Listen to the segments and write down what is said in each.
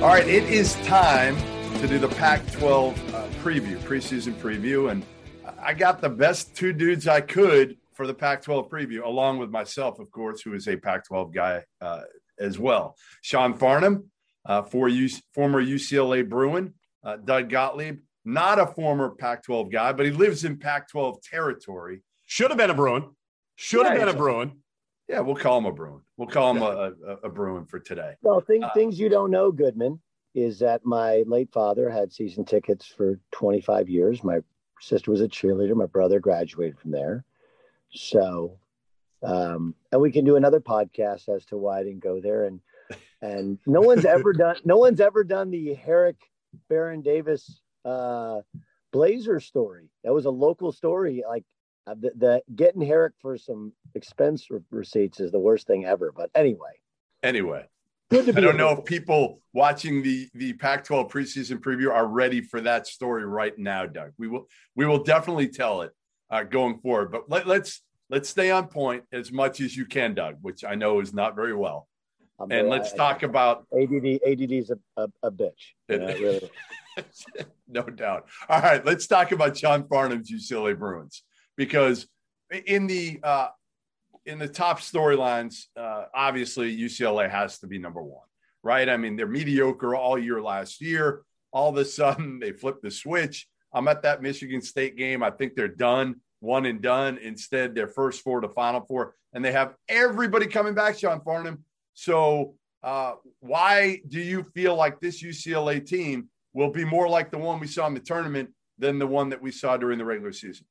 All right, it is time to do the Pac 12 uh, preview, preseason preview. And I got the best two dudes I could for the Pac 12 preview, along with myself, of course, who is a Pac 12 guy uh, as well. Sean Farnham, uh, for U- former UCLA Bruin, uh, Doug Gottlieb, not a former Pac 12 guy, but he lives in Pac 12 territory. Should have been a Bruin. Should have Yeah, been a Bruin. Yeah, we'll call him a Bruin. We'll call him a, a, a Bruin for today. Well, thing, Uh, things you don't know, Goodman, is that my late father had season tickets for 25 years. My sister was a cheerleader. My brother graduated from there. So, um, and we can do another podcast as to why I didn't go there. And and no one's ever done no one's ever done the Harrick Baron Davis uh, Blazer story. That was a local story. Like the, the getting Harrick for some expense re- receipts is the worst thing ever. But anyway, Anyway, good to I don't know if people watching the the Pac-12 preseason preview are ready for that story right now, Doug. We will we will definitely tell it uh, going forward. But let, let's let's stay on point as much as you can, Doug, which I know is not very well. I'm And very- let's I- talk about ADD. ADD is a, a, a bitch. You know, really- no doubt. All right, let's talk about Sean Farnham's UCLA Bruins because in the uh, in the top storylines, uh, obviously UCLA has to be number one, right? I mean, they're mediocre all year last year. All of a sudden, they flip the switch. I'm at that Michigan State game. I think they're done, one and done. Instead, their first four to final four, and they have everybody coming back, Sean Farnham. So, uh, why do you feel like this UCLA team will be more like the one we saw in the tournament than the one that we saw during the regular season?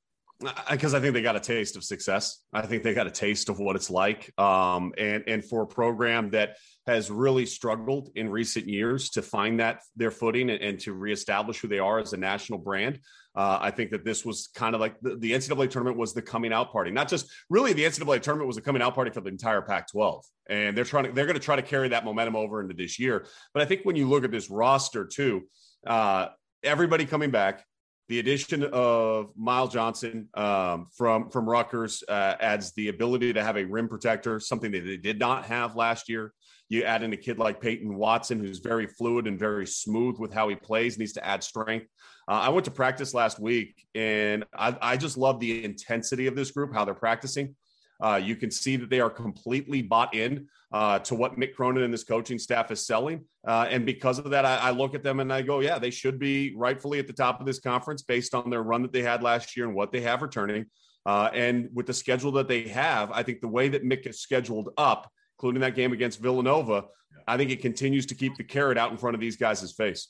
Because I think they got a taste of success. I think they got a taste of what it's like. Um, and and for a program that has really struggled in recent years to find that their footing and, and to reestablish who they are as a national brand, uh, I think that this was kind of like the, the NCAA tournament was the coming out party. Not just really the NCAA tournament was a coming out party for the entire Pac-12, and they're trying to they're going to try to carry that momentum over into this year. But I think when you look at this roster too, uh, everybody coming back. The addition of Miles Johnson um, from from Rutgers uh, adds the ability to have a rim protector, something that they did not have last year. You add in a kid like Peyton Watson, who's very fluid and very smooth with how he plays, needs to add strength. Uh, I went to practice last week, and I, I just love the intensity of this group, how they're practicing. Uh, you can see that they are completely bought in uh, to what Mick Cronin and his coaching staff is selling. Uh, and because of that, I, I look at them and I go, yeah, they should be rightfully at the top of this conference based on their run that they had last year and what they have returning. Uh, and with the schedule that they have, I think the way that Mick is scheduled up, including that game against Villanova, I think it continues to keep the carrot out in front of these guys' face.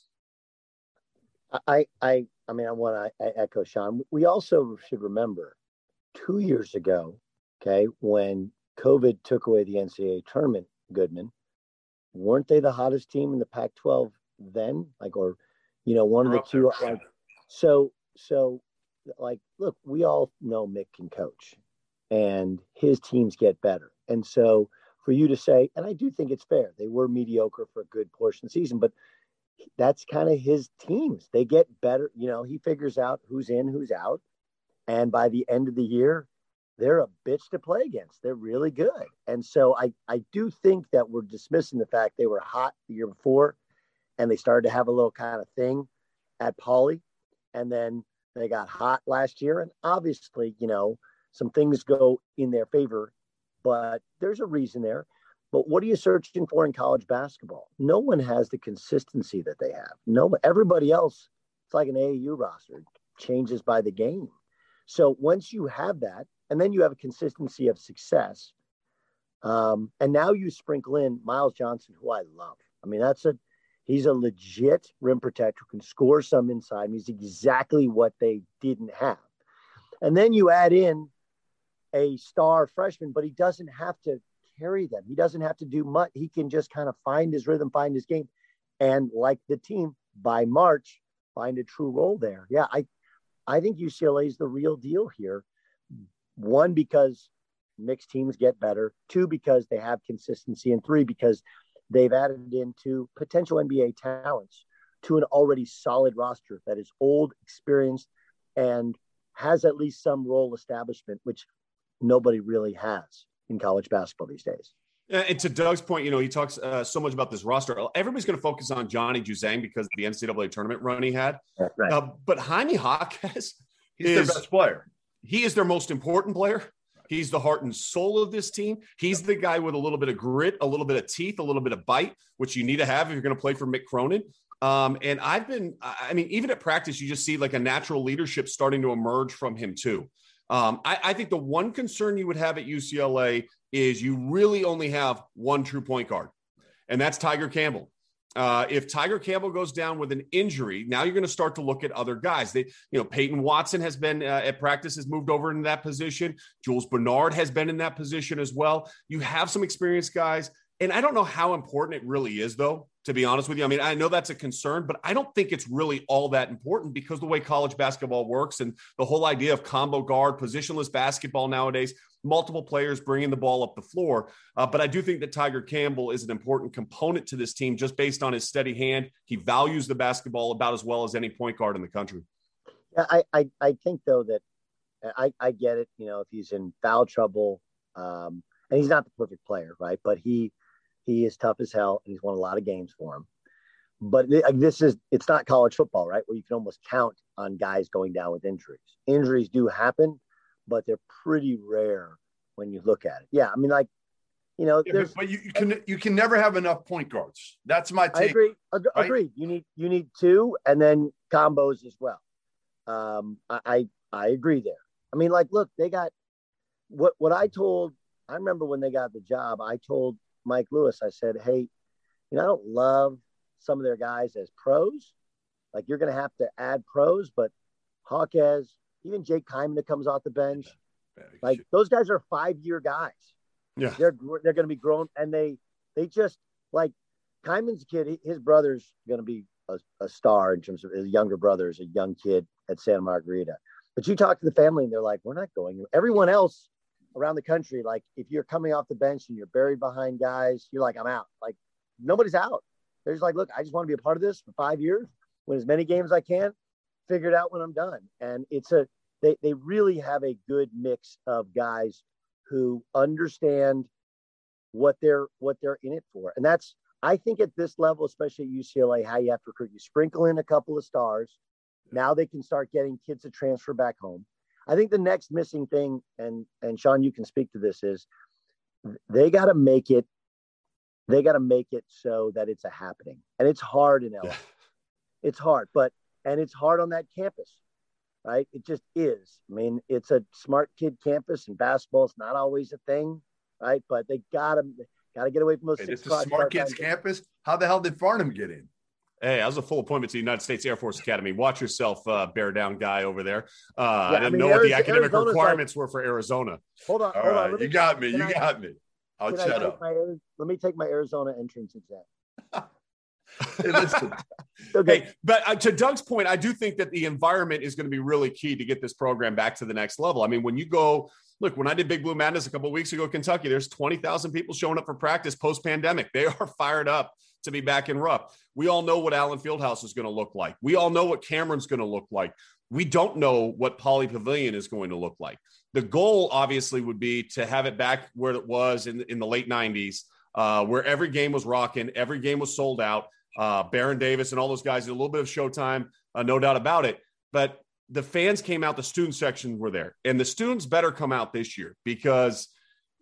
I, I, I mean, I want to echo Sean. We also should remember two years ago, okay, when COVID took away the NCAA tournament, Goodman, weren't they the hottest team in the Pac-12 then? Like, or, you know, one of the two. Like, so, so, like, look, we all know Mick can coach, and his teams get better, and so for you to say, and I do think it's fair, they were mediocre for a good portion of the season, but that's kind of his teams. They get better. You know, he figures out who's in, who's out. And by the end of the year, they're a bitch to play against. They're really good. And so I, I do think that we're dismissing the fact they were hot the year before and they started to have a little kind of thing at Pauley. And then they got hot last year. And obviously, you know, some things go in their favor, but there's a reason there. But what are you searching for in college basketball? No one has the consistency that they have. No, everybody else, it's like an AAU roster, changes by the game. So once you have that, and then you have a consistency of success, um, and now you sprinkle in Miles Johnson, who I love. I mean, that's a he's a legit rim protector can score some inside. He's exactly what they didn't have. And then you add in a star freshman, but he doesn't have to carry them. He doesn't have to do much. He can just kind of find his rhythm, find his game, and like the team by March, find a true role there. Yeah, I, I think UCLA is the real deal here. One because Mick's teams get better. Two because they have consistency, and three because they've added into potential NBA talents to an already solid roster that is old, experienced, and has at least some role establishment, which nobody really has in college basketball these days. And to Doug's point, you know, he talks uh, so much about this roster. Everybody's going to focus on Johnny Juzang because of the NCAA tournament run he had. Right. Uh, but Jaime Jaquez, he's is, their best player. He is their most important player. He's the heart and soul of this team. He's the guy with a little bit of grit, a little bit of teeth, a little bit of bite, which you need to have if you're going to play for Mick Cronin. Um, and I've been, I mean, even at practice, you just see like a natural leadership starting to emerge from him too. Um, I, I, think the one concern you would have at UCLA is you really only have one true point guard, and that's Tiger Campbell. Uh, if Tiger Campbell goes down with an injury, now you're going to start to look at other guys. They, you know, Peyton Watson has been uh, at practice, has moved over into that position. Jules Bernard has been in that position as well. You have some experienced guys. And I don't know how important it really is, though, to be honest with you. I mean, I know that's a concern, but I don't think it's really all that important because the way college basketball works and the whole idea of combo guard, positionless basketball nowadays, multiple players bringing the ball up the floor. Uh, but I do think that Tiger Campbell is an important component to this team just based on his steady hand. He values the basketball about as well as any point guard in the country. Yeah, I, I, I think, though, that I, I get it. You know, if he's in foul trouble, um, and he's not the perfect player, right? But he, he is tough as hell, and he's won a lot of games for him. But this is it's not college football, right? Where you can almost count on guys going down with injuries. Injuries do happen, but they're pretty rare when you look at it. Yeah, I mean, like you know, yeah, but you, you, can you can never have enough point guards. That's my take. I agree. Ag- right? Agreed. You need you need two, and then combos as well. Um, I, I I agree there. I mean, like, look, they got what what I told. I remember when they got the job. I told Mike Lewis, I said, hey, you know, I don't love some of their guys as pros. Like you're going to have to add pros, but Jaquez, even Jake Kyman that comes off the bench, yeah. like those guys are five year guys. Yeah, they're they're going to be grown, and they they just like Kyman's kid. His brother's going to be a, a, star in terms of his younger brother's a young kid at Santa Margarita. But you talk to the family, and they're like, "We're not going." Everyone else around the country, like if you're coming off the bench and you're buried behind guys, you're like, I'm out. Like nobody's out. They're just like, look, I just want to be a part of this for five years, win as many games as I can, figure it out when I'm done. And it's a they they really have a good mix of guys who understand what they're what they're in it for. And that's I think at this level, especially at UCLA, how you have to recruit. You sprinkle in a couple of stars. Now they can start getting kids to transfer back home. I think the next missing thing, and and Sean, you can speak to this, is they got to make it. They got to make it so that it's a happening, and it's hard in LA. Yeah. It's hard, but and it's hard on that campus, right? It just is. I mean, it's a smart kid campus, and basketball's not always a thing, right? But they gotta gotta get away from those. Hey, it's a smart kids campus. How the hell did Farnham get in? Hey, I was a full appointment to the United States Air Force Academy. Watch yourself, uh, bear down guy over there. Uh, yeah, I didn't I mean, know what the academic Arizona's requirements like, were for Arizona. Hold on, All hold right, on. you got me. You I, got me. I'll shut up. My, let me take my Arizona entrance exam. hey, listen. okay. Hey, but uh, to Doug's point, I do think that the environment is going to be really key to get this program back to the next level. I mean, when you go look, when I did Big Blue Madness a couple weeks ago, Kentucky, there's 20,000 people showing up for practice post pandemic. They are fired up to be back in Rupp. We all know what Allen Fieldhouse is going to look like. We all know what Cameron's going to look like. We don't know what Pauley Pavilion is going to look like. the goal obviously would be to have it back where it was in, in the late 90s, uh, where every game was rocking, every game was sold out. Uh, Baron Davis and all those guys did a little bit of showtime, uh, no doubt about it. But the fans came out, the student section were there, and the students better come out this year because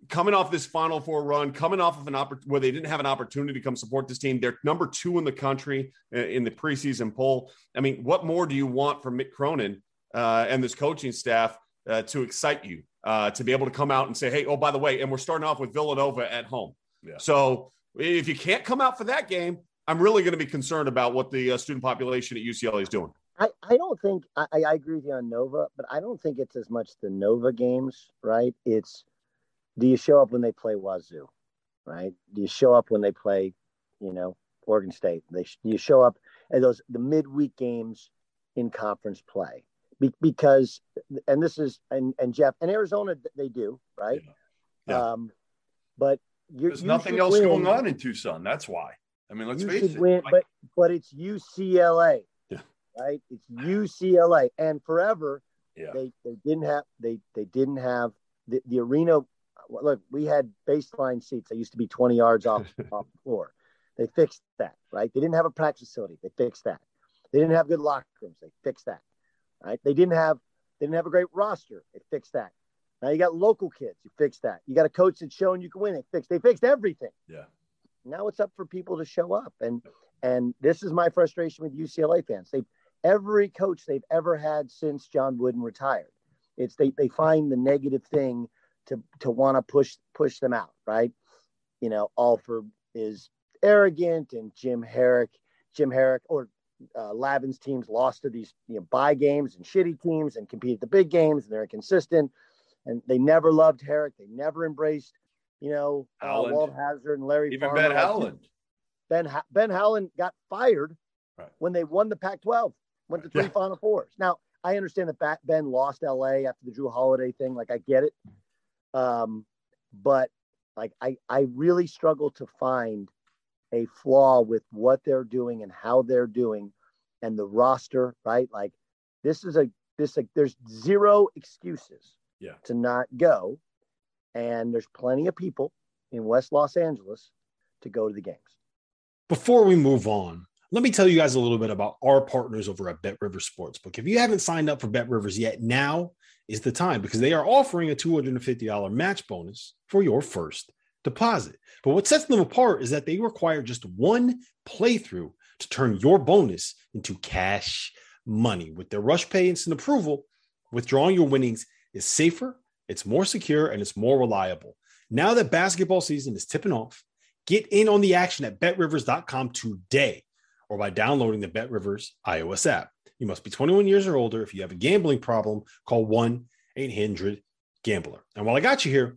coming off this Final Four run, coming off of an opportunity where they didn't have an opportunity to come support this team, they're number two in the country uh, in the preseason poll. I mean, what more do you want from Mick Cronin uh, and this coaching staff uh, to excite you uh, to be able to come out and say, hey, oh, by the way, and we're starting off with Villanova at home. Yeah. So if you can't come out for that game, I'm really going to be concerned about what the uh, student population at UCLA is doing. I, I don't think I, I agree with you on Nova, but I don't think it's as much the Nova games, right? It's do you show up when they play Wazoo, right? Do you show up when they play, you know, Oregon State? They you show up at those the midweek games in conference play? Be, because and this is and and Jeff and Arizona they do right, yeah. Yeah. um, but there's nothing else win. going on in Tucson. That's why. I mean, let's you face it. Win, like, but but it's UCLA, yeah. right? It's UCLA, and forever yeah. they they didn't have they they didn't have the, the arena. Look, we had baseline seats. They used to be 20 yards off off the floor. They fixed that, right? They didn't have a practice facility. They fixed that. They didn't have good locker rooms. They fixed that, right? They didn't have they didn't have a great roster. They fixed that. Now you got local kids. You fixed that. You got a coach that's showing you can win. They fixed. They fixed everything. Yeah. Now it's up for people to show up, and and this is my frustration with UCLA fans. They every coach they've ever had since John Wooden retired. It's they they find the negative thing to to want to push push them out, right? You know, Alford is arrogant, and Jim Harrick, Jim Harrick, or uh, Lavin's teams lost to these you know buy games and shitty teams and compete the big games, and they're inconsistent. And they never loved Harrick. They never embraced, you know, uh, Walt Hazzard and Larry. Even Farmer. Ben Howland. Ben Ben Howland got fired right. when they won the Pac-12, went to three yeah. Final Fours. Now I understand that Ben lost LA after the Jrue Holiday thing. Like I get it, um, but like I I really struggle to find a flaw with what they're doing and how they're doing, and the roster. Right, like this is a this like there's zero excuses yeah. to not go, and there's plenty of people in West Los Angeles to go to the games. Before we move on, let me tell you guys a little bit about our partners over at Bet Rivers Sportsbook. If you haven't signed up for Bet Rivers yet, now is the time because they are offering a $250 match bonus for your first deposit. But what sets them apart is that they require just one playthrough to turn your bonus into cash money. With their Rush Pay instant approval, withdrawing your winnings is safer, it's more secure, and it's more reliable. Now that basketball season is tipping off, Get in on the action at betrivers.com today or by downloading the BetRivers iOS app. You must be 21 years or older. If you have a gambling problem, call 1 800 Gambler. And while I got you here,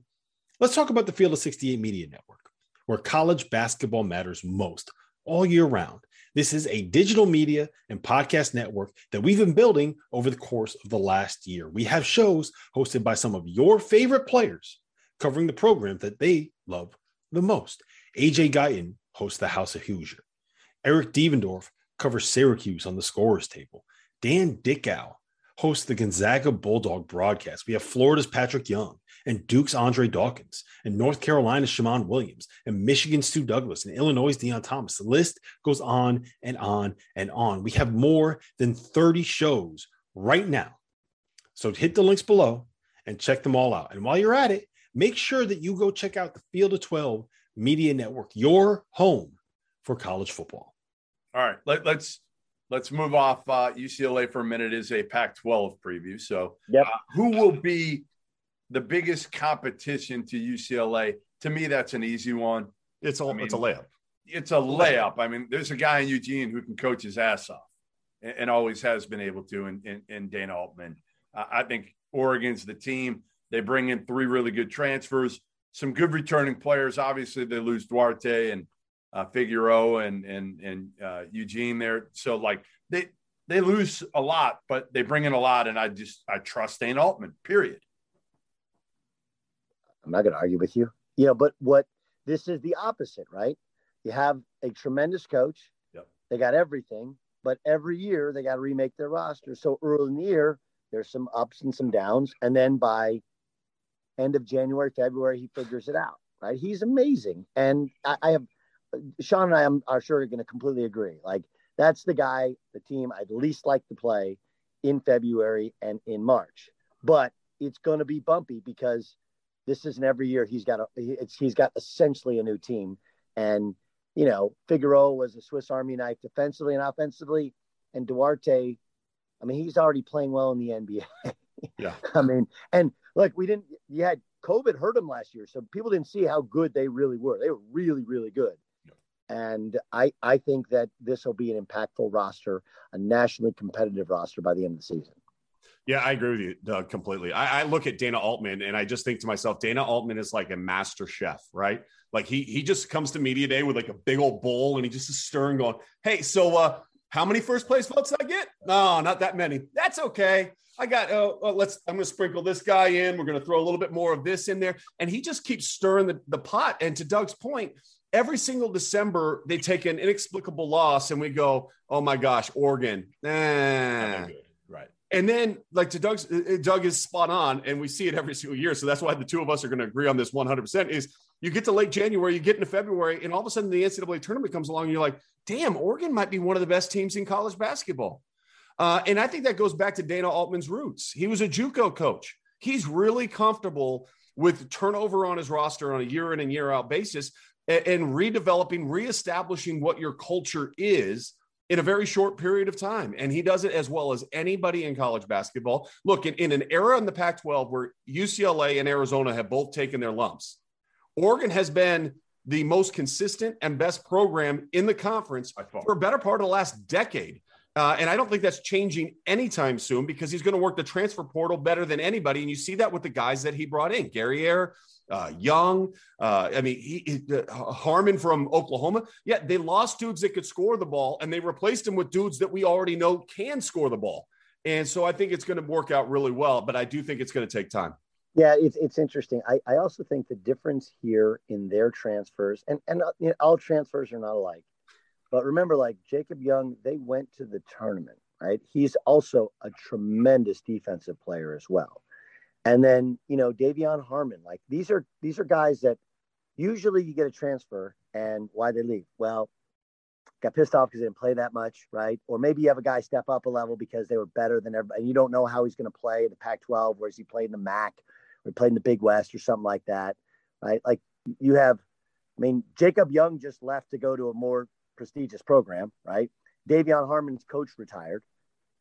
let's talk about the Field of 68 Media Network, where college basketball matters most all year round. This is a digital media and podcast network that we've been building over the course of the last year. We have shows hosted by some of your favorite players covering the program that they love the most. AJ Guyton hosts the House of Hoosier. Eric Devendorf covers Syracuse on the scorers table. Dan Dickau hosts the Gonzaga Bulldog broadcast. We have Florida's Patrick Young and Duke's Andre Dawkins and North Carolina's Shammond Williams and Michigan's Stu Douglas, and Illinois' Deon Thomas. The list goes on and on and on. We have more than 30 shows right now. So hit the links below and check them all out. And while you're at it, make sure that you go check out the Field of 12 Media Network, your home for college football. All right, let, us let's, let's move off uh, UCLA for a minute. It is a Pac-12 preview. So, yep. Uh, who will be the biggest competition to UCLA? To me, that's an easy one. It's a I mean, it's a layup. It's a layup. I mean, there's a guy in Eugene who can coach his ass off, and, and always has been able to. And in, in Dana Altman, uh, I think Oregon's the team. They bring in three really good transfers some good returning players. Obviously, they lose Duarte and uh, Figueroa and and and uh, Eugene there. So like they they lose a lot, but they bring in a lot, and I just I trust Dana Altman. Period. I'm not going to argue with you. You know, but what this is the opposite, right? You have a tremendous coach. Yep. They got everything, but every year they got to remake their roster. So early in the year, there's some ups and some downs, and then by end of January, February, he figures it out. Right? He's amazing, and I, I have Sean and I am, are sure going to completely agree. Like that's the guy, the team I'd least like to play in February and in March. But it's going to be bumpy because this isn't every year he's got a it's he's got essentially a new team. And you know Figueroa was a Swiss Army knife defensively and offensively. And Duarte I mean he's already playing well in the NBA yeah. I mean and like we didn't you had COVID hurt him last year so people didn't see how good they really were. They were really really good. And I I think that this will be an impactful roster a nationally competitive roster by the end of the season yeah, I agree with you, Doug, completely. I, I, look at Dana Altman and I just think to myself, Dana Altman is like a master chef, right? Like he he just comes to media day with like a big old bowl and he just is stirring, going, "Hey, so uh, how many first place votes did I get? No, not that many. That's okay. I got. Uh, uh, let's. I'm going to sprinkle this guy in. We're going to throw a little bit more of this in there, and he just keeps stirring the, the pot. And to Doug's point, every single December they take an inexplicable loss, and we go, "Oh my gosh, Oregon." Nah. And then, like to Doug's, uh, uh, Doug is spot on, and we see it every single year. So that's why the two of us are going to agree on this 100%. Is you get to late January, you get into February, and all of a sudden the NCAA tournament comes along, and you're like, damn, Oregon might be one of the best teams in college basketball. Uh, and I think that goes back to Dana Altman's roots. He was a JUCO coach. He's really comfortable with turnover on his roster on a year in and year out basis, and, and redeveloping, reestablishing what your culture is in a very short period of time. And he does it as well as anybody in college basketball. Look, in, in an era in the Pac 12 where UCLA and Arizona have both taken their lumps, Oregon has been the most consistent and best program in the conference for a better part of the last decade. Uh, and I don't think that's changing anytime soon because he's going to work the transfer portal better than anybody. And you see that with the guys that he brought in Guerrier, uh, Young. Uh, I mean, he, he, uh, Harmon from Oklahoma. Yeah, they lost dudes that could score the ball, and they replaced him with dudes that we already know can score the ball. And so I think it's going to work out really well, but I do think it's going to take time. Yeah, it's it's interesting. I, I also think the difference here in their transfers, and and uh, you know, all transfers are not alike, but remember, like Jacob Young, they went to the tournament, right? He's also a tremendous defensive player as well. And then, you know, De'Vion Harmon, like these are these are guys that usually you get a transfer and why they leave. Well, got pissed off because they didn't play that much, right? Or maybe you have a guy step up a level because they were better than everybody. And you don't know how he's going to play the Pac-12, whereas he played in the MAC or played in the Big West or something like that, right? Like you have, I mean, Jacob Young just left to go to a more prestigious program, right? De'Vion Harmon's coach retired.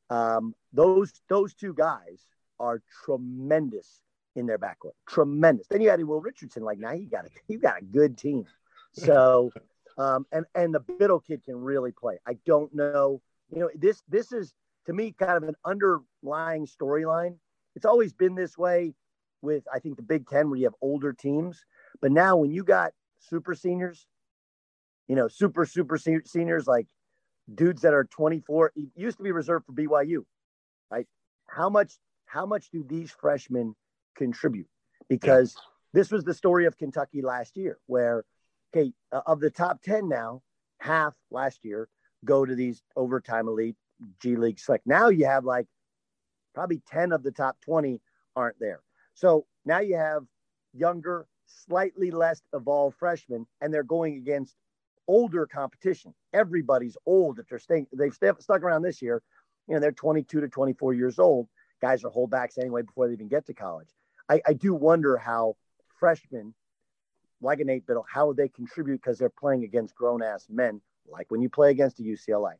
Um, those those two guys are tremendous in their backcourt. Tremendous. Then you added Will Richardson. Like now you got a you got a good team. So um, and and the Bittle kid can really play. I don't know. You know this this is to me kind of an underlying storyline. It's always been this way with I think the Big Ten where you have older teams, but now when you got super seniors, you know super super seniors like dudes that are 24 used to be reserved for BYU, right? How much how much do these freshmen contribute? Because yeah. this was the story of Kentucky last year, where, okay, uh, of the top 10 now, half last year go to these overtime elite G League select. Now you have like probably 10 of the top 20 aren't there. So now you have younger, slightly less evolved freshmen, and they're going against older competition. Everybody's old if they're staying, they've st- stuck around this year. You know, they're 22 to 24 years old guys are holdbacks anyway before they even get to college. I, I do wonder how freshmen like a Nate Bittle, how they contribute because they're playing against grown ass men, like when you play against a UCLA.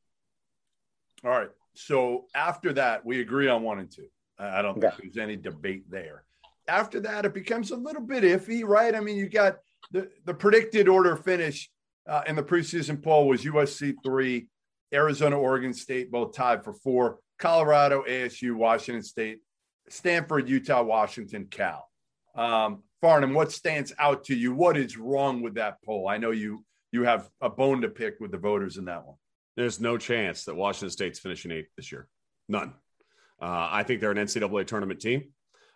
All right. So after that, we agree on one and two. I don't okay. think there's any debate there. After that, it becomes a little bit iffy, right? I mean, you got the, the predicted order finish uh, in the preseason poll was USC three, Arizona, Oregon State, both tied for four. Colorado, ASU, Washington State, Stanford, Utah, Washington, Cal. Um, Farnham, what stands out to you? What is wrong with that poll? I know you you have a bone to pick with the voters in that one. There's no chance that Washington State's finishing eighth this year. None. Uh, I think they're an NCAA tournament team.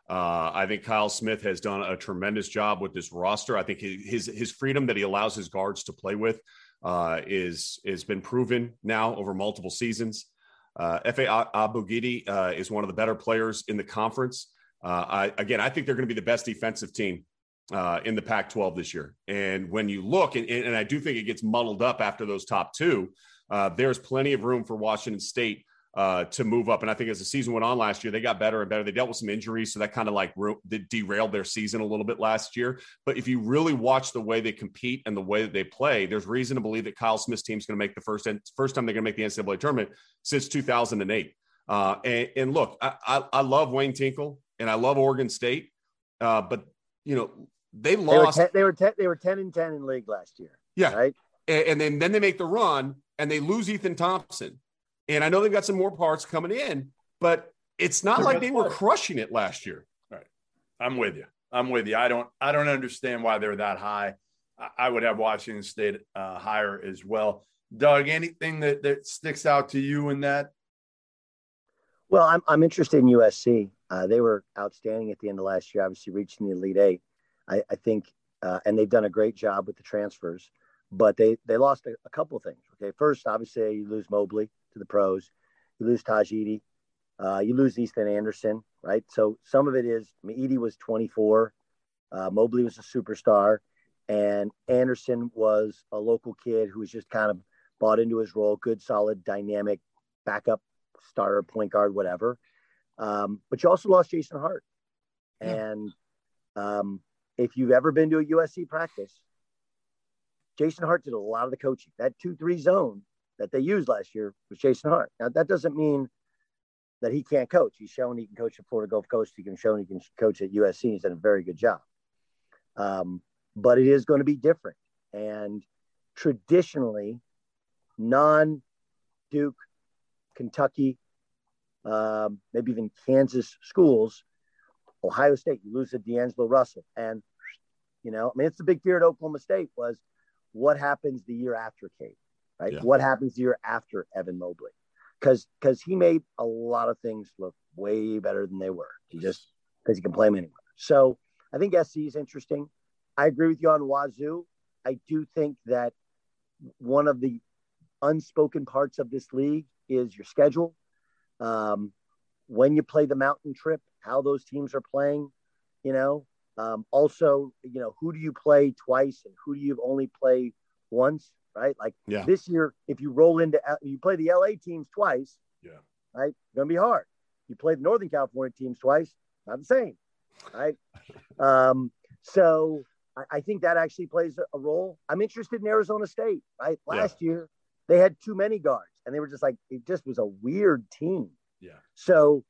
Uh, I think Kyle Smith has done a tremendous job with this roster. I think his his freedom that he allows his guards to play with uh, is has been proven now over multiple seasons. Uh, Efe Abogidi uh, is one of the better players in the conference. Uh, I, again, I think they're going to be the best defensive team uh, in the Pac 12 this year. And when you look, and, and, I do think it gets muddled up after those top two, uh, there's plenty of room for Washington State uh, to move up. And I think as the season went on last year, they got better and better. They dealt with some injuries, so that kind of like ro- derailed their season a little bit last year. But if you really watch the way they compete and the way that they play, there's reason to believe that Kyle Smith's team's going to make the first first time they're going to make the NCAA tournament since 2008. Uh, and, and, look, I, I, I, love Wayne Tinkle and I love Oregon State, uh, but you know they lost. They were, ten, they were they were ten and ten in league last year. Yeah, right. And, and then then they make the run and they lose Ethan Thompson and I know they've got some more parts coming in, but it's not like they were crushing it last year. Right. I'm with you. I'm with you. I don't I don't understand why they're that high. I would have Washington State uh, higher as well. Doug, anything that, that sticks out to you in that? Well, I'm, I'm interested in USC. Uh, they were outstanding at the end of last year, obviously reaching the Elite Eight. I, I think, uh, and they've done a great job with the transfers, but they, they lost a, a couple of things. Okay. First, obviously, you lose Mobley to the pros. You lose Eaddy. Uh, you lose Ethan Anderson, right? So some of it is, I mean, Eaddy was 24. Uh, Mobley was a superstar. And Anderson was a local kid who was just kind of bought into his role, good, solid, dynamic backup starter, point guard, whatever. Um, but you also lost Jason Hart. And um, if you've ever been to a USC practice, Jason Hart did a lot of the coaching. That 2 3 zone that they used last year was Jason Hart. Now that doesn't mean that he can't coach. He's shown he can coach at Florida Gulf Coast. He can show he can coach at USC. He's done a very good job. Um, but it is going to be different. And traditionally, non Duke, Kentucky, um, maybe even Kansas schools, Ohio State, you lose to D'Angelo Russell. And, you know, I mean, it's the big fear at Oklahoma State was what happens the year after Cade right? Yeah. What happens the year after Evan Mobley? Because because he made a lot of things look way better than they were. He just because he can play them anywhere. So I think SC is interesting. I agree with you on Wazoo. I do think that one of the unspoken parts of this league is your schedule. Um, when you play the mountain trip, how those teams are playing, you know. Um, also, you know, who do you play twice and who do you only play once? Right? Like yeah. this year, if you roll into you play the LA teams twice, yeah, right, gonna be hard. You play the Northern California teams twice, not the same, right? um, so I, I, think that actually plays a, role. I'm interested in Arizona State, right? Last yeah. year they had too many guards, and they were just like it just was a weird team. Yeah. So,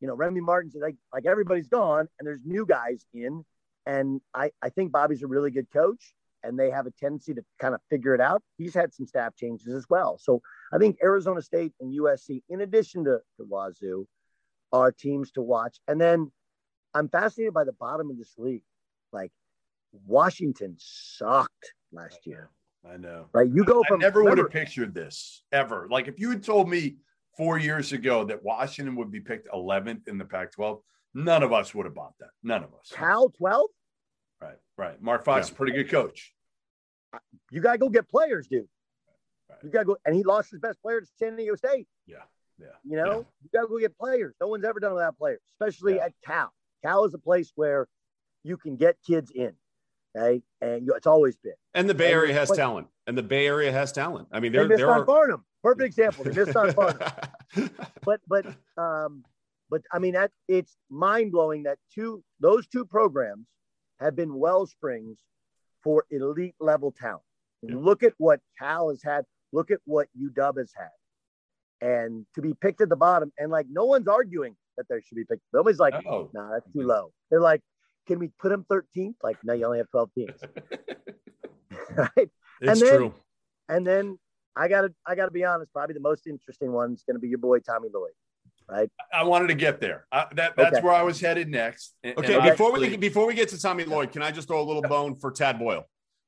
you know, Remy Martin's like like everybody's gone, and there's new guys in, and I I think Bobby's a really good coach and they have a tendency to kind of figure it out. He's had some staff changes as well. So I think Arizona State and USC, in addition to, to Wazoo, are teams to watch. And then I'm fascinated by the bottom of this league. Like Washington sucked last year. I know. Right. You go from I never would have pictured this ever. Like if you had told me four years ago that Washington would be picked 11th in the Pac 12, none of us would have bought that. None of us. Cal 12? Right, right. Mark Fox, yeah. pretty good coach. You got to go get players, dude. Right. You got to go, and he lost his best player to San Diego State. Yeah, yeah. You know, yeah. you got to go get players. No one's ever done without players, especially yeah. at Cal. Cal is a place where you can get kids in. Okay, and you, it's always been. And the Bay and Area has but, talent. And the Bay Area has talent. I mean, there, they there are Barnum. Perfect example. They missed on Barnum. but but um, but I mean that it's mind blowing that two those two programs have been well springs for elite level talent. Yeah. Look at what Cal has had. Look at what UW has had. And to be picked at the bottom, and like no one's arguing that they should be picked. Nobody's like, no, nah, that's too mm-hmm. low. They're like, can we put them 13th? Like, no, you only have 12 teams. right. It's and then, true. And then I gotta I gotta be honest, probably the most interesting one is gonna be your boy Tommy Lloyd right? I wanted to get there. Uh, that that's okay. where I was headed next. And, okay, and before we before we get to Tommy Lloyd, can I just throw a little bone for Tad Boyle?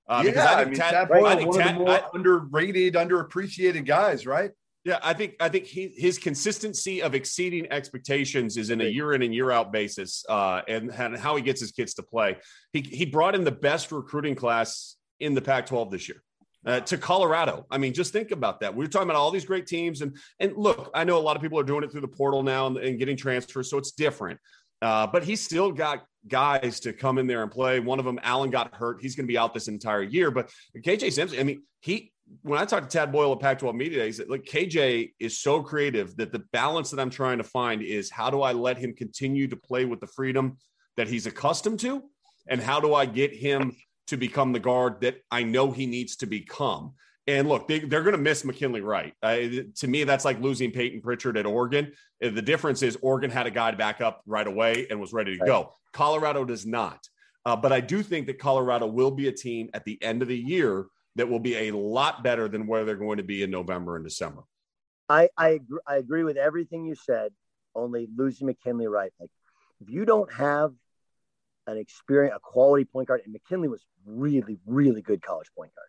Uh, yeah, I, I mean, Tad, Tad Boyle, I think one Tad, of the more I, underrated, underappreciated guys, right? Yeah, I think I think he, his consistency of exceeding expectations is in a year in and year out basis, uh, and, and how he gets his kids to play. He he brought in the best recruiting class in the Pac-12 this year uh, to Colorado. I mean, just think about that. We are talking about all these great teams, and and look, I know a lot of people are doing it through the portal now and, and getting transfers, so it's different. Uh, but he's still got guys to come in there and play. One of them, Allen, got hurt. He's going to be out this entire year. But KJ Simpson, I mean, he when I talked to Tad Boyle at Pac-12 Media Days, like KJ is so creative that the balance that I'm trying to find is how do I let him continue to play with the freedom that he's accustomed to, and how do I get him to become the guard that I know he needs to become. And look, they, are going to miss McKinley Wright. Uh, to me, that's like losing Payton Pritchard at Oregon. Uh, the difference is Oregon had a guy to back up right away and was ready to right. go. Colorado does not. Uh, but I do think that Colorado will be a team at the end of the year that will be a lot better than where they're going to be in November and December. I I agree, I agree with everything you said. Only losing McKinley Wright. Like if you don't have an experience, a quality point guard, and McKinley was really, really good college point guard.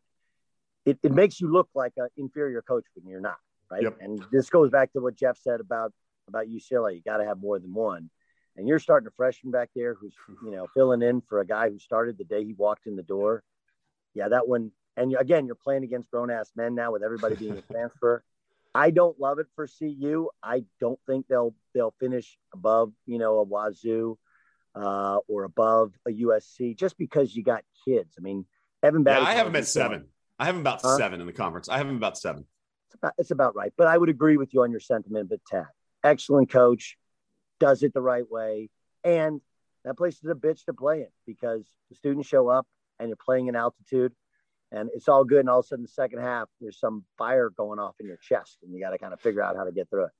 It, it makes you look like an inferior coach when you're not, right? Yep. And this goes back to what Jeff said about about UCLA. You got to have more than one. And you're starting a freshman back there who's you know filling in for a guy who started the day he walked in the door. Yeah, that one. And you, again, you're playing against grown ass men now with everybody being a transfer. I don't love it for CU. I don't think they'll they'll finish above you know a Wazoo uh, or above a USC just because you got kids. I mean, Evan Yeah, I have them at seven. I have them about huh? seven in the conference. I have them about seven. It's about, it's about right. But I would agree with you on your sentiment, but Tad, excellent coach, does it the right way. And that place is a bitch to play in because the students show up and you're playing in altitude and it's all good. And all of a sudden, the second half, there's some fire going off in your chest and you got to kind of figure out how to get through it.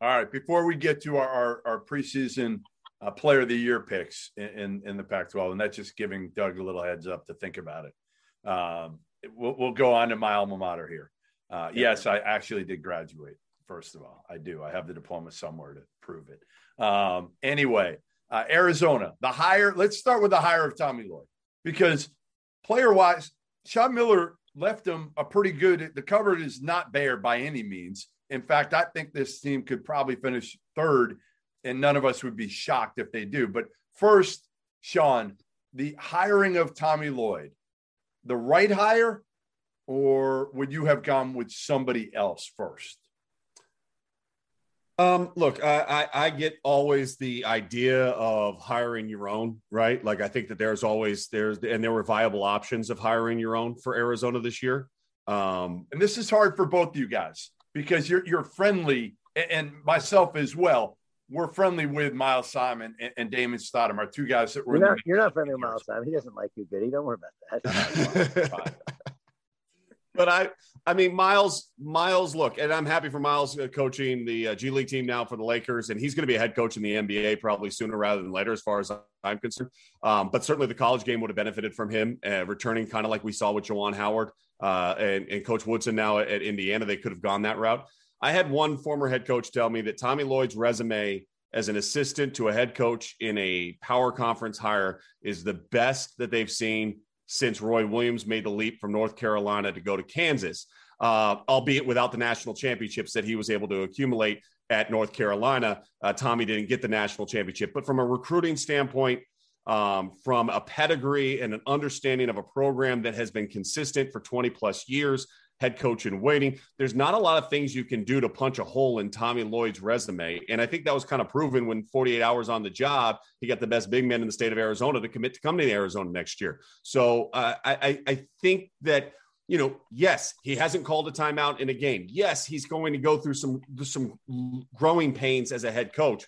All right. Before we get to our, our, our preseason uh, player of the year picks in, in, in the Pac-12, and that's just giving Doug a little heads up to think about it. Um, we'll, we'll, go on to my alma mater here. Uh, yes, I actually did graduate. First of all, I do. I have the diploma somewhere to prove it. Um, anyway, uh, Arizona, the hire. Let's start with the hire of Tommy Lloyd because player-wise, Sean Miller left him a pretty good. The cupboard is not bare by any means. In fact, I think this team could probably finish third and none of us would be shocked if they do. But first, Sean, the hiring of Tommy Lloyd, the right hire, or would you have gone with somebody else first? Um, look, I, I, I get always the idea of hiring your own, right? Like I think that there's always there's and there were viable options of hiring your own for Arizona this year. Um, and this is hard for both of you guys because you're you're friendly and myself as well we're friendly with Miles Simon and, and Damon Stoudemire, our two guys that were. You're not, you're not friendly with Miles Simon. He doesn't like you, Goody. Don't worry about that. but I, I mean, Miles, Miles, look, and I'm happy for Miles uh, coaching the uh, G League team now for the Lakers, and he's going to be a head coach in the NBA probably sooner rather than later, as far as I'm concerned. Um, but certainly the college game would have benefited from him uh, returning, kind of like we saw with Juwan Howard uh, and, and Coach Woodson now at, at Indiana. They could have gone that route. I had one former head coach tell me that Tommy Lloyd's resume as an assistant to a head coach in a power conference hire is the best that they've seen since Roy Williams made the leap from North Carolina to go to Kansas, uh, albeit without the national championships that he was able to accumulate at North Carolina. Uh, Tommy didn't get the national championship, but from a recruiting standpoint, um, from a pedigree and an understanding of a program that has been consistent for 20 plus years, head coach in waiting. There's not a lot of things you can do to punch a hole in Tommy Lloyd's resume. And I think that was kind of proven when 48 hours on the job, he got the best big man in the state of Arizona to commit to come to Arizona next year. So uh, I, I think that you know, yes, he hasn't called a timeout in a game. Yes, he's going to go through some some growing pains as a head coach.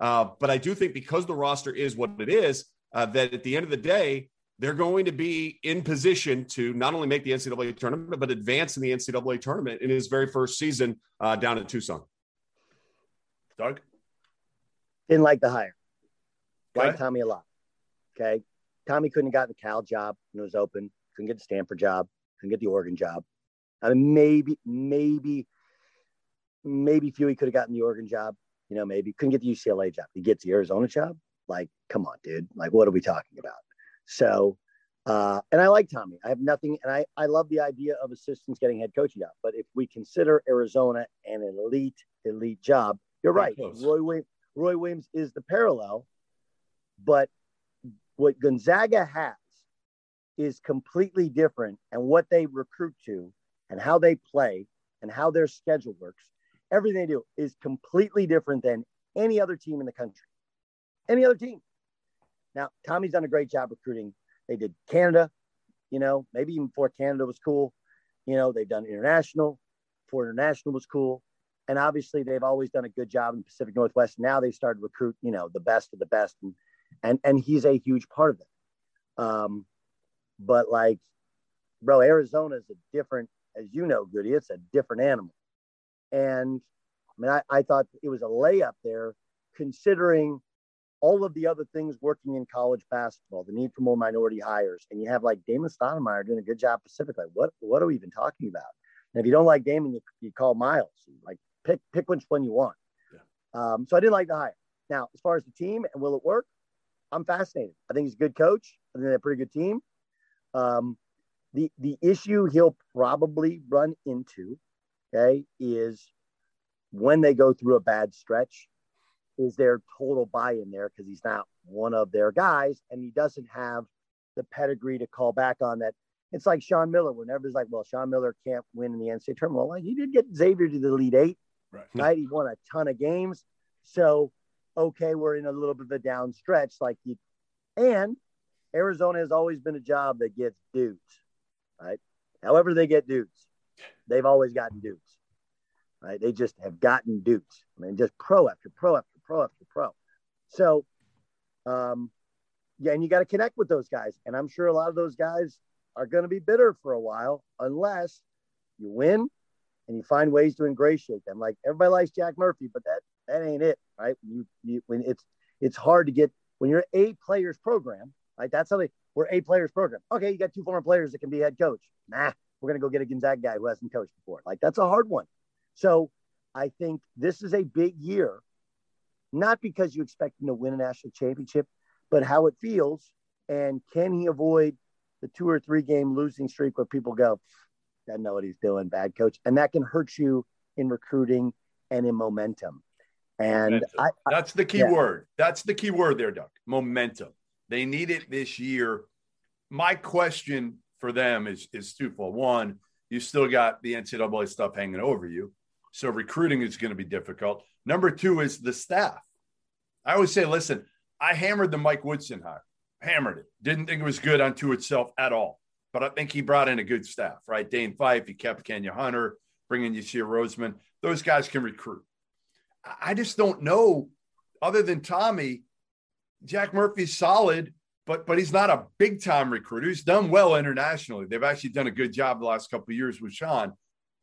Uh, but I do think because the roster is what it is, uh, that at the end of the day, they're going to be in position to not only make the NCAA tournament, but advance in the NCAA tournament in his very first season uh, down in Tucson. Doug? Didn't like the hire. Okay. Like Tommy a lot. Okay. Tommy couldn't have gotten the Cal job when it was open, couldn't get the Stanford job, couldn't get the Oregon job. I mean, maybe, maybe, maybe Huey could have gotten the Oregon job. You know, maybe couldn't get the UCLA job. He gets the Arizona job. Like, come on, dude. Like, what are we talking about? So, uh, and I like Tommy. I have nothing, and I, I love the idea of assistants getting head coaching job. But if we consider Arizona an elite, elite job, you're right. Roy, Williams, Roy Williams is the parallel, but what Gonzaga has is completely different, and what they recruit to, and how they play, and how their schedule works, everything they do is completely different than any other team in the country. any other team. Now, Tommy's done a great job recruiting. They did Canada, you know, maybe even before Canada was cool. You know, they've done international. Before international was cool. And obviously, they've always done a good job in the Pacific Northwest. Now they started to recruit, you know, the best of the best, and and and he's a huge part of it. Um, but like, bro, Arizona is a different, as you know, Goody. It's a different animal. And I mean, I, I thought it was a layup there, considering all of the other things working in college basketball, the need for more minority hires, and you have like Damon Stoudamire doing a good job Pacific. Like, what what are we even talking about? And if you don't like Damon, you, you call Miles. Like, pick pick which one you want. Yeah. Um, so I didn't like the hire. Now, as far as the team and will it work, I'm fascinated. I think he's a good coach. I think they're a pretty good team. Um, the the issue he'll probably run into, okay, is when they go through a bad stretch, is there total buy-in there because he's not one of their guys and he doesn't have the pedigree to call back on that. It's like Sean Miller. Whenever it's like, well, Sean Miller can't win in the NCAA tournament. Well, like he did get Xavier to the Elite Eight, right? right? He won a ton of games. So, okay, we're in a little bit of a down stretch. Like you, and Arizona has always been a job that gets dudes, right? However, they get dudes, they've always gotten dudes, right? They just have gotten dudes. I mean, just pro after pro after pro after pro. So, um, yeah, and you got to connect with those guys. And I'm sure a lot of those guys are going to be bitter for a while unless you win and you find ways to ingratiate them. Like everybody likes Jack Murphy, but that that ain't it, right? You, you when it's it's hard to get when you're a players program, right? That's how they we're a players program. Okay, you got two former players that can be head coach. Nah, we're gonna go get a Gonzaga guy who hasn't coached before. Like that's a hard one. So I think this is a big year, not because you expect him to win a national championship, but how it feels and can he avoid the two or three game losing streak where people go, doesn't know what he's doing, bad coach, and that can hurt you in recruiting and in momentum. And I, I, that's the key yeah. word. That's the key word there, Doug. Momentum. They need it this year. My question for them is is twofold. One, you still got the NCAA stuff hanging over you, so recruiting is going to be difficult. Number two is the staff. I always say, listen, I hammered the Mike Woodson hire, hammered it. Didn't think it was good unto itself at all, but I think he brought in a good staff, right? Dane Fife, he kept Kenya Hunter, bringing Yasir Rosemond. Those guys can recruit. I just don't know, other than Tommy, Jack Murphy's solid, but but he's not a big time recruiter. He's done well internationally. They've actually done a good job the last couple of years with Sean.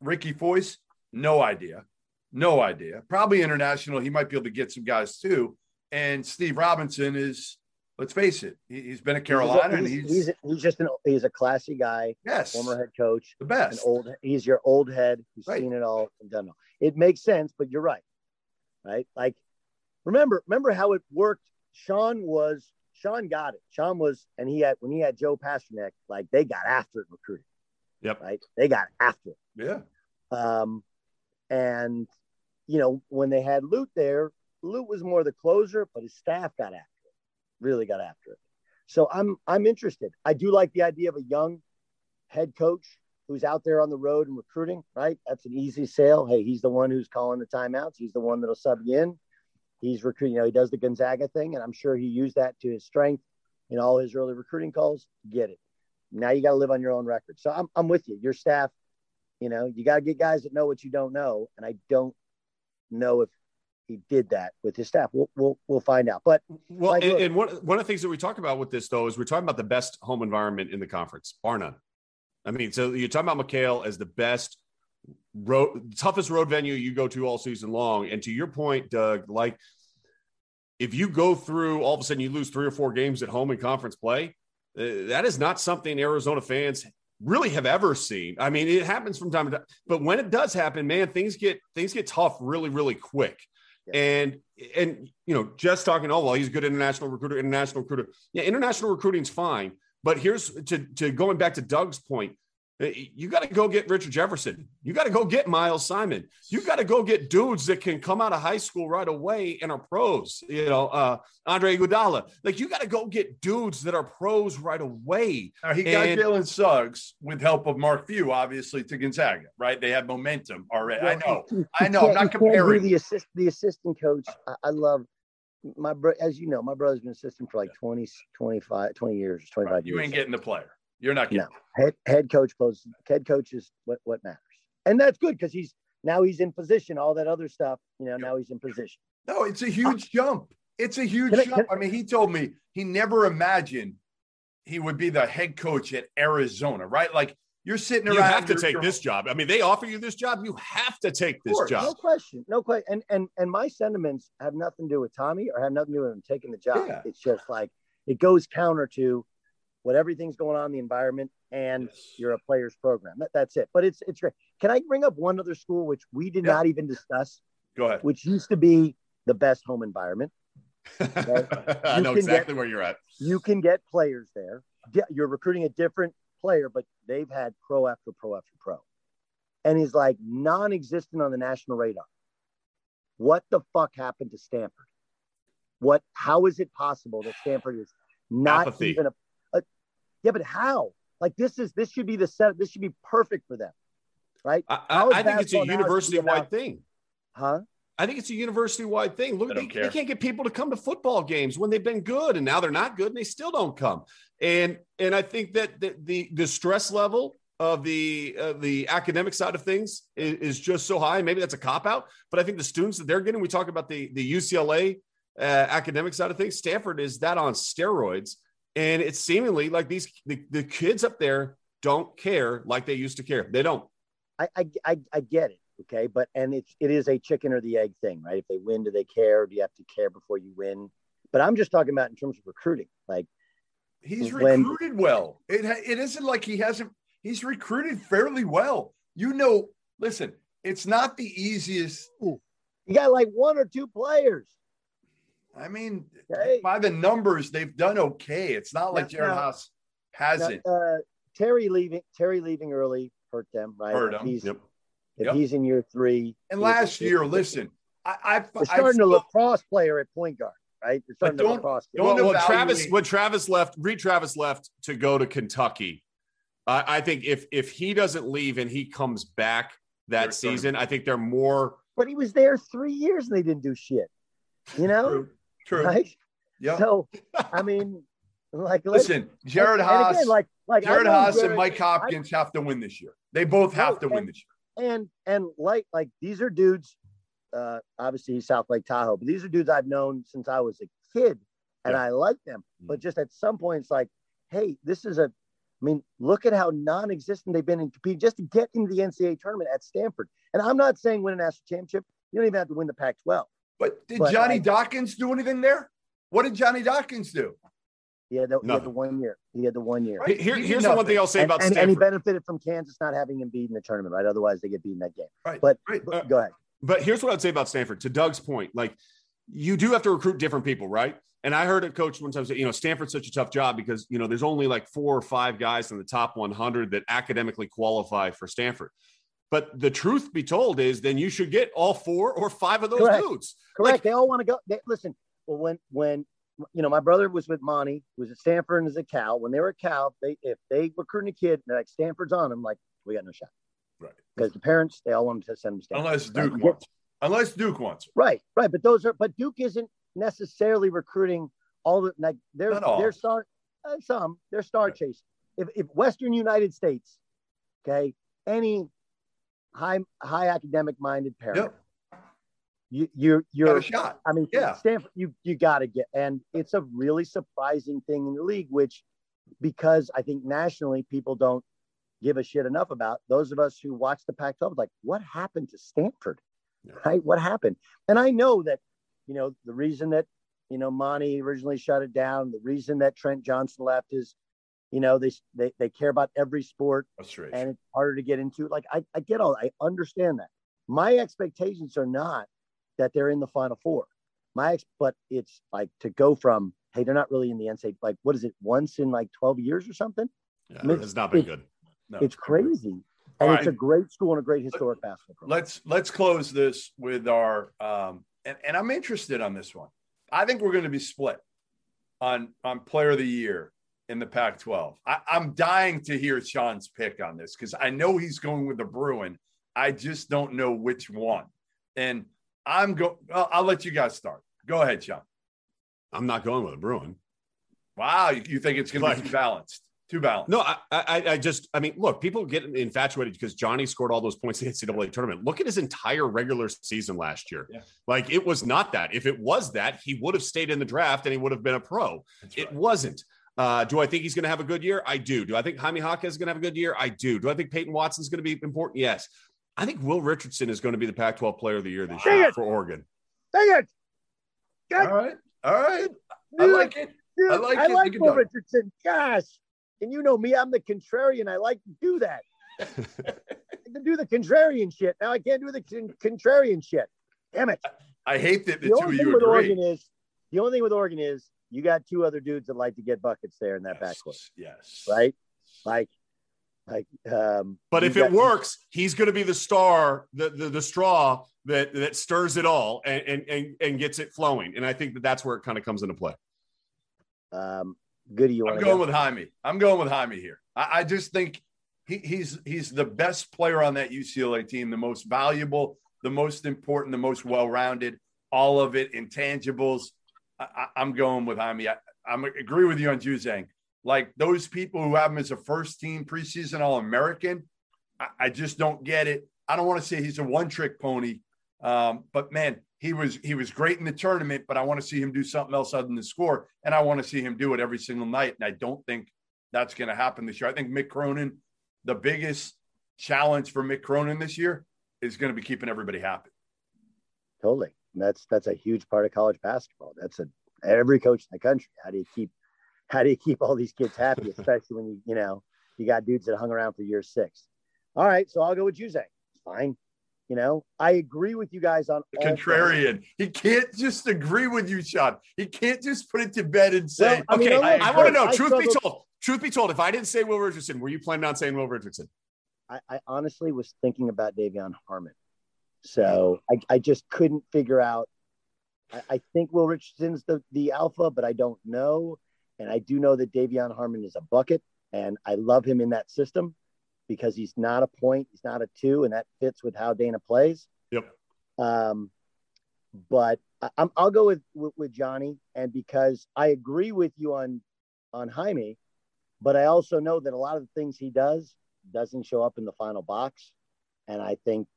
Ricky Fois, no idea. No idea. Probably international. He might be able to get some guys too. And Steve Robinson is, let's face it, he, has been at Carolina he's, he's, he's, he's just an he's a classy guy. Yes, former head coach, the best. An old, he's your old head He's right. seen it all and done it. It makes sense, but you're right, right? Like, remember, remember how it worked. Sean was Sean got it. Sean was, and he had when he had Joe Pasternack, like they got after it recruiting. Yep. Right. They got after it. Yeah. Um, and you know when they had Lute there, Lute was more the closer, but his staff got after it. Really got after it. So I'm I'm interested. I do like the idea of a young head coach who's out there on the road and recruiting. Right. That's an easy sale. Hey, he's the one who's calling the timeouts. He's the one that'll sub you in he's recruiting, you know, he does the Gonzaga thing, and I'm sure he used that to his strength in all his early recruiting calls. Get it. Now you got to live on your own record. So I'm, I'm with you. Your staff, you know, you got to get guys that know what you don't know. And I don't know if he did that with his staff. We'll we'll, we'll find out. But well, like, and, and, one one of the things that we talk about with this though is we're talking about the best home environment in the conference, bar none. I mean, so you're talking about McKale as the best road toughest road venue you go to all season long. And to your point, Doug, like if you go through all of a sudden you lose three or four games at home in conference play, uh, that is not something Arizona fans really have ever seen. I mean, it happens from time to time, but when it does happen, man, things get things get tough really, really quick. Yeah. And and you know, just talking, oh well, he's a good international recruiter, international recruiter. Yeah, international recruiting's fine. But here's to to going back to Doug's point. Uh, you got to go get Richard Jefferson. You got to go get Miles Simon. You got to go get dudes that can come out of high school right away and are pros. You know, uh, Andre Iguodala. Like you got to go get dudes that are pros right away. Now, he got Jalen Suggs with help of Mark Few, obviously, to Gonzaga. Right? They have momentum already. Well, I know. I know. I'm not comparing the assist the assistant coach. I, I love my bro, as you know, my brother's been assistant for like 20, 25, 20 years, 25 Right. years. You ain't getting the player. You're not getting. No. Head, head coach posts, head coach is what, what matters. And that's good because he's now he's in position, all that other stuff, you know, now he's in position. No, it's a huge jump. It's a huge Can I- jump. can- I mean, he told me he never imagined he would be the head coach at Arizona, right? Like you're sitting around. You have to take this job. I mean, they offer you this job. You have to take this course. job. No question. No question. And and and my sentiments have nothing to do with Tommy or have nothing to do with him taking the job. Yeah. It's just like it goes counter to what everything's going on in the environment and Yes. you're a player's program. That, that's it. But it's it's great. Can I bring up one other school which we did Yeah. not even discuss, Go ahead. which used to be the best home environment? I You know exactly get- where you're at. You can get players there. Yeah, You're recruiting a different player, but they've had pro after pro after pro. And he's like non-existent on the national radar. What the fuck happened to Stanford? What how is it possible that Stanford is not Apathy. even a yeah, but how? Like this is this should be the set this should be perfect for them. Right? I, I, I think it's a university wide about- thing. Huh? I think it's a university wide thing. Look, They they, don't they care. can't get people to come to football games when they've been good, and now they're not good, and they still don't come. And and I think that the the, the stress level of the uh, the academic side of things is, is just so high. Maybe that's a cop out, but I think the students that they're getting. We talk about the the UCLA uh, academic side of things. Stanford is that on steroids, and it's seemingly like these the, the kids up there don't care like they used to care. They don't. I, I, I, I get it. Okay. But, and it's, it is a chicken or the egg thing, right? If they win, do they care? Do you have to care before you win? But I'm just talking about in terms of recruiting. Like, He's when- recruited well. It it isn't like he hasn't. He's recruited fairly well. You know, listen, it's not the easiest. you got like one or two players. I mean, Okay. by the numbers, they've done okay. It's not like Now- Jerod now- Haase hasn't. uh, Terry leaving, Terry leaving early hurt them, right? Hurt If him. He's, Yep. if Yep. he's in year three. and last year, listen, I, I, They're I starting feel- a lacrosse player at point guard, right? They're starting But don't- lacrosse. kid. don't Well, when Travis when Travis left, Reid Travis left to go to Kentucky. I I think if if he doesn't leave and he comes back that They're starting- season, I think they're more. But he was there three years and they didn't do shit. You know? True. Right? Yeah. So, I mean, like, Listen, Jerod and Haase, again, like, like Jerod Haase, and Mike Hopkins have to win this year. They both have to No, win and- this year. and and like like these are dudes uh obviously he's south lake tahoe but these are dudes i've known since i was a kid and Yeah. i like them but just at some point it's like hey this is a i mean look at how non-existent they've been in competing just to get into the ncaa tournament at stanford and i'm not saying win a national championship you don't even have to win the pac 12 But did But Johnny I- Dawkins do anything there? What did Johnny Dawkins do? he had the, he had the one year he had the one year Right. Here, He did here's the one thing I'll say and, about and, and he benefited from kansas not having Embiid in the tournament right otherwise they get beat in that game Right. but, right. but go ahead But here's what I'd say about Stanford. To Doug's point, like you do have to recruit different people, right? And I heard a coach one time say, you know, Stanford's such a tough job because you know there's only like four or five guys in the top 100 that academically qualify for Stanford. But the truth be told is, then you should get all four or five of those Correct. dudes. Correct. Like- they all want to go. They, listen, well, when when you know my brother was with Monty, who was at Stanford and is a Cal. When they were at Cal, they if they recruiting a kid, they're like Stanford's on them, like we got no shot. Right. Because the parents, they all wanted to send them to Stanford. Unless Duke Right. wants. Unless Duke wants. Right, right. But those are but Duke isn't necessarily recruiting all the like they're they're star uh, some they're star Right. chasing. If if Western United States, okay, any high high academic minded parent, Yep. you you're Got you're a shot. I mean, Yeah. Stanford, you you got to get, and it's a really surprising thing in the league, which because I think nationally people don't give a shit enough about. Those of us who watch the Pac-12, like, what happened to Stanford? Yeah. Right? What happened? And I know that, you know, the reason that you know Monty originally shut it down, the reason that Trent Johnson left is, you know, they they they care about every sport and it's harder to get into. Like I, I get all, I understand that. My expectations are not that they're in the final four. My ex, but it's like to go from hey, they're not really in the NCAA. Like what is it? Once in like twelve years or something? Yeah, I mean, it's not been it- good. No. It's crazy, All and it's a great school and a great historic basketball program. let's let's close this with our um and, and I'm interested on this one. I think we're going to be split on on player of the year in the Pac-12. I, I'm dying to hear Sean's pick on this because I know he's going with the Bruin. I just don't know which one. And I'm going, I'll, I'll let you guys start. Go ahead, Sean. I'm not going with a Bruin. Wow, you, think it's going Like- to be too balanced? Too balanced. No, I, I, I just, I mean, look, people get infatuated because Johnny scored all those points in the NCAA tournament. Look at his entire regular season last year. Yeah. Like it was not that. If it was that, he would have stayed in the draft and he would have been a pro. That's It wasn't. Uh, do I think he's going to have a good year? I do. Do I think Jaime Jaquez is going to have a good year? I do. Do I think Peyton Watson is going to be important? Yes. I think Will Richardson is going to be the Pac 12 player of the year this Dang year it. for Oregon. Dang it! All right. All right. I like it. dude, I like I it. like Will. Richardson. Gosh. And you know me, I'm the contrarian. I like to do that. I like to do the contrarian shit. Now I can't do the con- contrarian shit. Damn it. I hate that the, The two only of you with agree. Oregon is the only thing with Oregon is you got two other dudes that like to get buckets there in that backcourt, yes. right? Like, like, um, But if it works, he's going to be the star, the, the the straw that that stirs it all and and and, and gets it flowing. And I think that that's where it kind of comes into play. um, Goody, you I'm going go? with Jaime. I'm going with Jaime here. I, I just think he, he's he's the best player on that UCLA team, the most valuable, the most important, the most well-rounded. All of it, intangibles. I, I'm going with Jaime. I, I'm agree with you on Juzang. Like those people who have him as a first-team preseason All-American, I, I just don't get it. I don't want to say he's a one-trick pony, um, but man, he was he was great in the tournament. But I want to see him do something else other than score, and I want to see him do it every single night. And I don't think that's going to happen this year. I think Mick Cronin, the biggest challenge for Mick Cronin this year is going to be keeping everybody happy. Totally. That's that's a huge part of college basketball. That's a every coach in the country. How do you keep how do you keep all these kids happy, especially when you you know you got dudes that hung around for year six. All right, so I'll go with Juzang. It's fine. You know, I agree with you guys on contrarian. He can't just agree with you, Sean. He can't just put it to bed and say, Well, I mean, okay, I'm I, want to know. I truth be told, truth be told, if I didn't say Will Richardson, were you planning on saying Will Richardson? I, I honestly was thinking about De'Vion Harmon. So I, I just couldn't figure out. I, I think Will Richardson's the, the alpha, but I don't know. And I do know that De'Vion Harmon is a bucket, and I love him in that system because he's not a point, he's not a two, and that fits with how Dana plays. Yep. Um, but I, I'm, I'll go with, with with Johnny, and because I agree with you on on Jaime, but I also know that a lot of the things he does doesn't show up in the final box, and I think,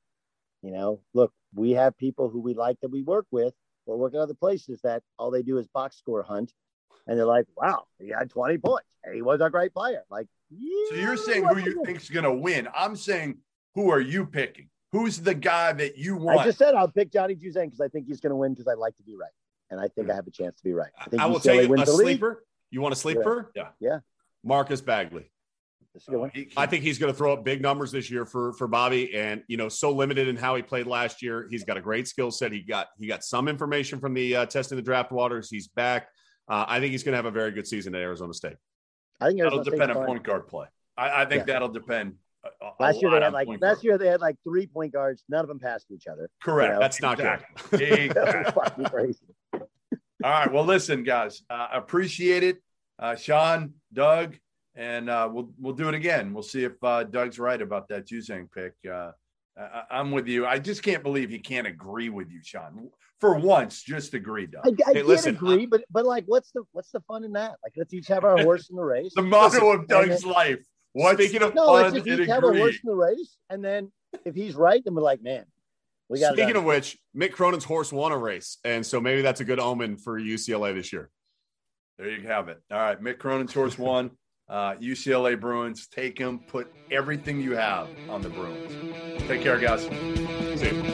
you know, look, we have people who we like that we work with or work at other places that all they do is box score hunt, and they're like, wow, he had 20 points, he was a great player. Like, So you're saying who you think's going to win? I'm saying who are you picking? Who's the guy that you want? I just said I'll pick Johnny Juzang because I think he's going to win because I like to be right, and I think hmm. I have a chance to be right. I think I will UCLA tell you a the league. sleeper. You want a sleeper? Yeah. Yeah. Marcus Bagley. This a good one. He- he- I think he's going to throw up big numbers this year for for Bobby, and you know, so limited in how he played last year. He's got a great skill set. He got he got some information from the uh, testing the draft waters. He's back. Uh, I think he's going to have a very good season at Arizona State. I think that'll depend on point guard play. I, I think Yeah. that'll depend. a- a Last year they had like last guard. year they had like three point guards. None of them passed each other. Correct. you know, That's not Exactly. good. That Exactly. crazy. All right. Well, listen, guys, uh, appreciate it, uh, Sean, Doug, and uh, we'll we'll do it again. We'll see if uh, Doug's right about that Juzang pick. Uh, I, I'm with you. I just can't believe he can't agree with you, Sean. For once, just agree, Doug. I, I Hey, can't listen, agree, but but like, what's the what's the fun in that? Like, let's each have our horse in the race. the motto of Doug's then- life. What's Speaking of- no, let's fun just and each have a horse in the race, and then if he's right, then we're like, man, we got. Speaking of which, Mick Cronin's horse won a race, and so maybe that's a good omen for UCLA this year. There you have it. All right. Mick Cronin's horse one. Uh, UCLA Bruins. Take them. Put everything you have on the Bruins. Take care, guys. See you.